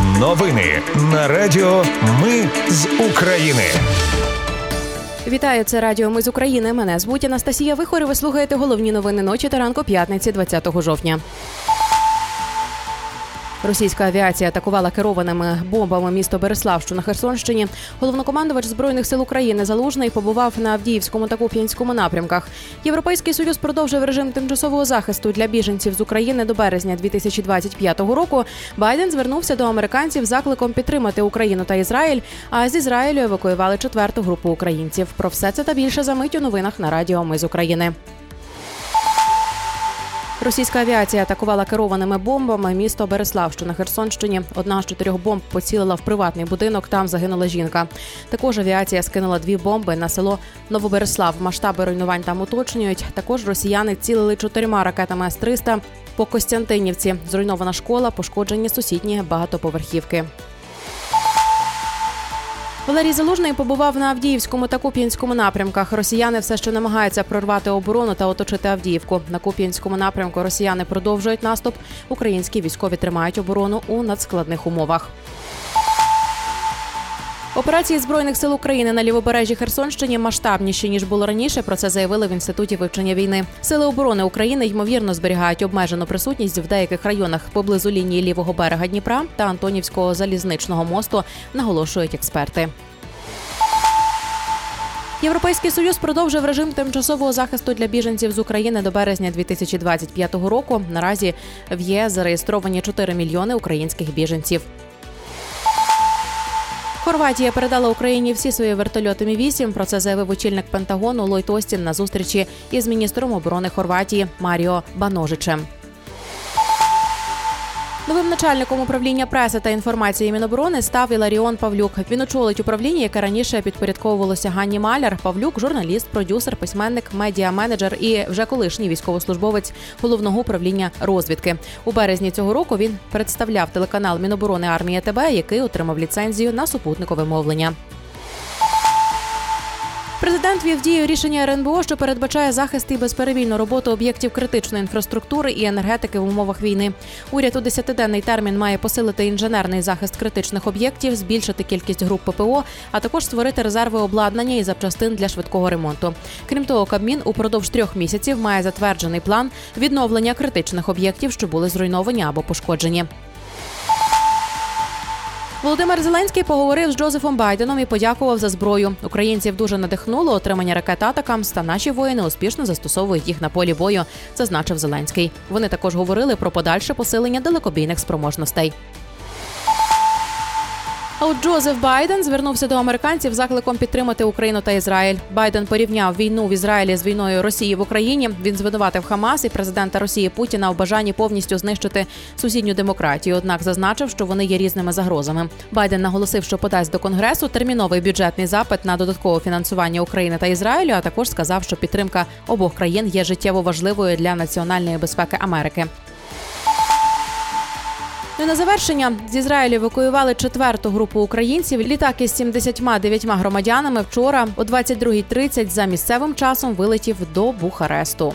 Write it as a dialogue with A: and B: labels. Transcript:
A: Новини на Радіо Ми з України.
B: Вітаю, це Радіо Ми з України. Мене звуть Анастасія Вихор. і Ви слухаєте головні новини ночі та ранку п'ятниці 20 жовтня. Російська авіація атакувала керованими бомбами місто Береслав, що на Херсонщині. Головнокомандувач збройних сил України Залужний побував на Авдіївському та Куп'янському напрямках. Європейський союз продовжив режим тимчасового захисту для біженців з України до березня 2025 року. Байден звернувся до американців закликом підтримати Україну та Ізраїль. А з Ізраїлю евакуювали четверту групу українців. Про все це та більше за мить у новинах на Радіо Ми з України. Російська авіація атакувала керованими бомбами місто Береслав, що на Херсонщині. Одна з чотирьох бомб поцілила в приватний будинок. Там загинула жінка. Також авіація скинула дві бомби на село Новобереслав. Масштаби руйнувань там уточнюють. Також росіяни цілили чотирма ракетами С-300 по Костянтинівці. Зруйнована школа, пошкоджені сусідні багатоповерхівки. Валерій Залужний побував на Авдіївському та Куп'янському напрямках. Росіяни все ще намагаються прорвати оборону та оточити Авдіївку. На Куп'янському напрямку росіяни продовжують наступ. Українські військові тримають оборону у надскладних умовах. Операції збройних сил України на лівобережжі Херсонщині масштабніші ніж було раніше. Про це заявили в інституті вивчення війни. Сили оборони України ймовірно зберігають обмежену присутність в деяких районах поблизу лінії лівого берега Дніпра та Антонівського залізничного мосту. Наголошують експерти. Європейський союз продовжив режим тимчасового захисту для біженців з України до березня 2025 року. Наразі в ЄС зареєстровані 4 мільйони українських біженців. Хорватія передала Україні всі свої вертольоти Мі 8 Про це заявив очільник Пентагону Лойт Остін на зустрічі із міністром оборони Хорватії Маріо Баножичем. Новим начальником управління преси та інформації Міноборони став Іларіон Павлюк. Він очолить управління, яке раніше підпорядковувалося Ганні Маляр. Павлюк, журналіст, продюсер, письменник, медіа-менеджер і вже колишній військовослужбовець головного управління розвідки. У березні цього року він представляв телеканал Міноборони армія ТБ, який отримав ліцензію на супутникове мовлення. Президент вів дію рішення РНБО, що передбачає захист і безперебійну роботу об'єктів критичної інфраструктури і енергетики в умовах війни. Уряд у десятиденний термін має посилити інженерний захист критичних об'єктів, збільшити кількість груп ППО, а також створити резерви обладнання і запчастин для швидкого ремонту. Крім того, Кабмін упродовж трьох місяців має затверджений план відновлення критичних об'єктів, що були зруйновані або пошкоджені. Володимир Зеленський поговорив з Джозефом Байденом і подякував за зброю. Українців дуже надихнуло отримання ракет Атакамс, та наші воїни успішно застосовують їх на полі бою. Зазначив Зеленський. Вони також говорили про подальше посилення далекобійних спроможностей. А от Джозеф Байден звернувся до американців закликом підтримати Україну та Ізраїль. Байден порівняв війну в Ізраїлі з війною Росії в Україні. Він звинуватив Хамас і президента Росії Путіна у бажанні повністю знищити сусідню демократію. Однак зазначив, що вони є різними загрозами. Байден наголосив, що подасть до конгресу терміновий бюджетний запит на додаткове фінансування України та Ізраїлю. А також сказав, що підтримка обох країн є життєво важливою для національної безпеки Америки. Ну на завершення з Ізраїлю евакуювали четверту групу українців. Літак із 79 громадянами вчора о 22.30 за місцевим часом вилетів до Бухаресту.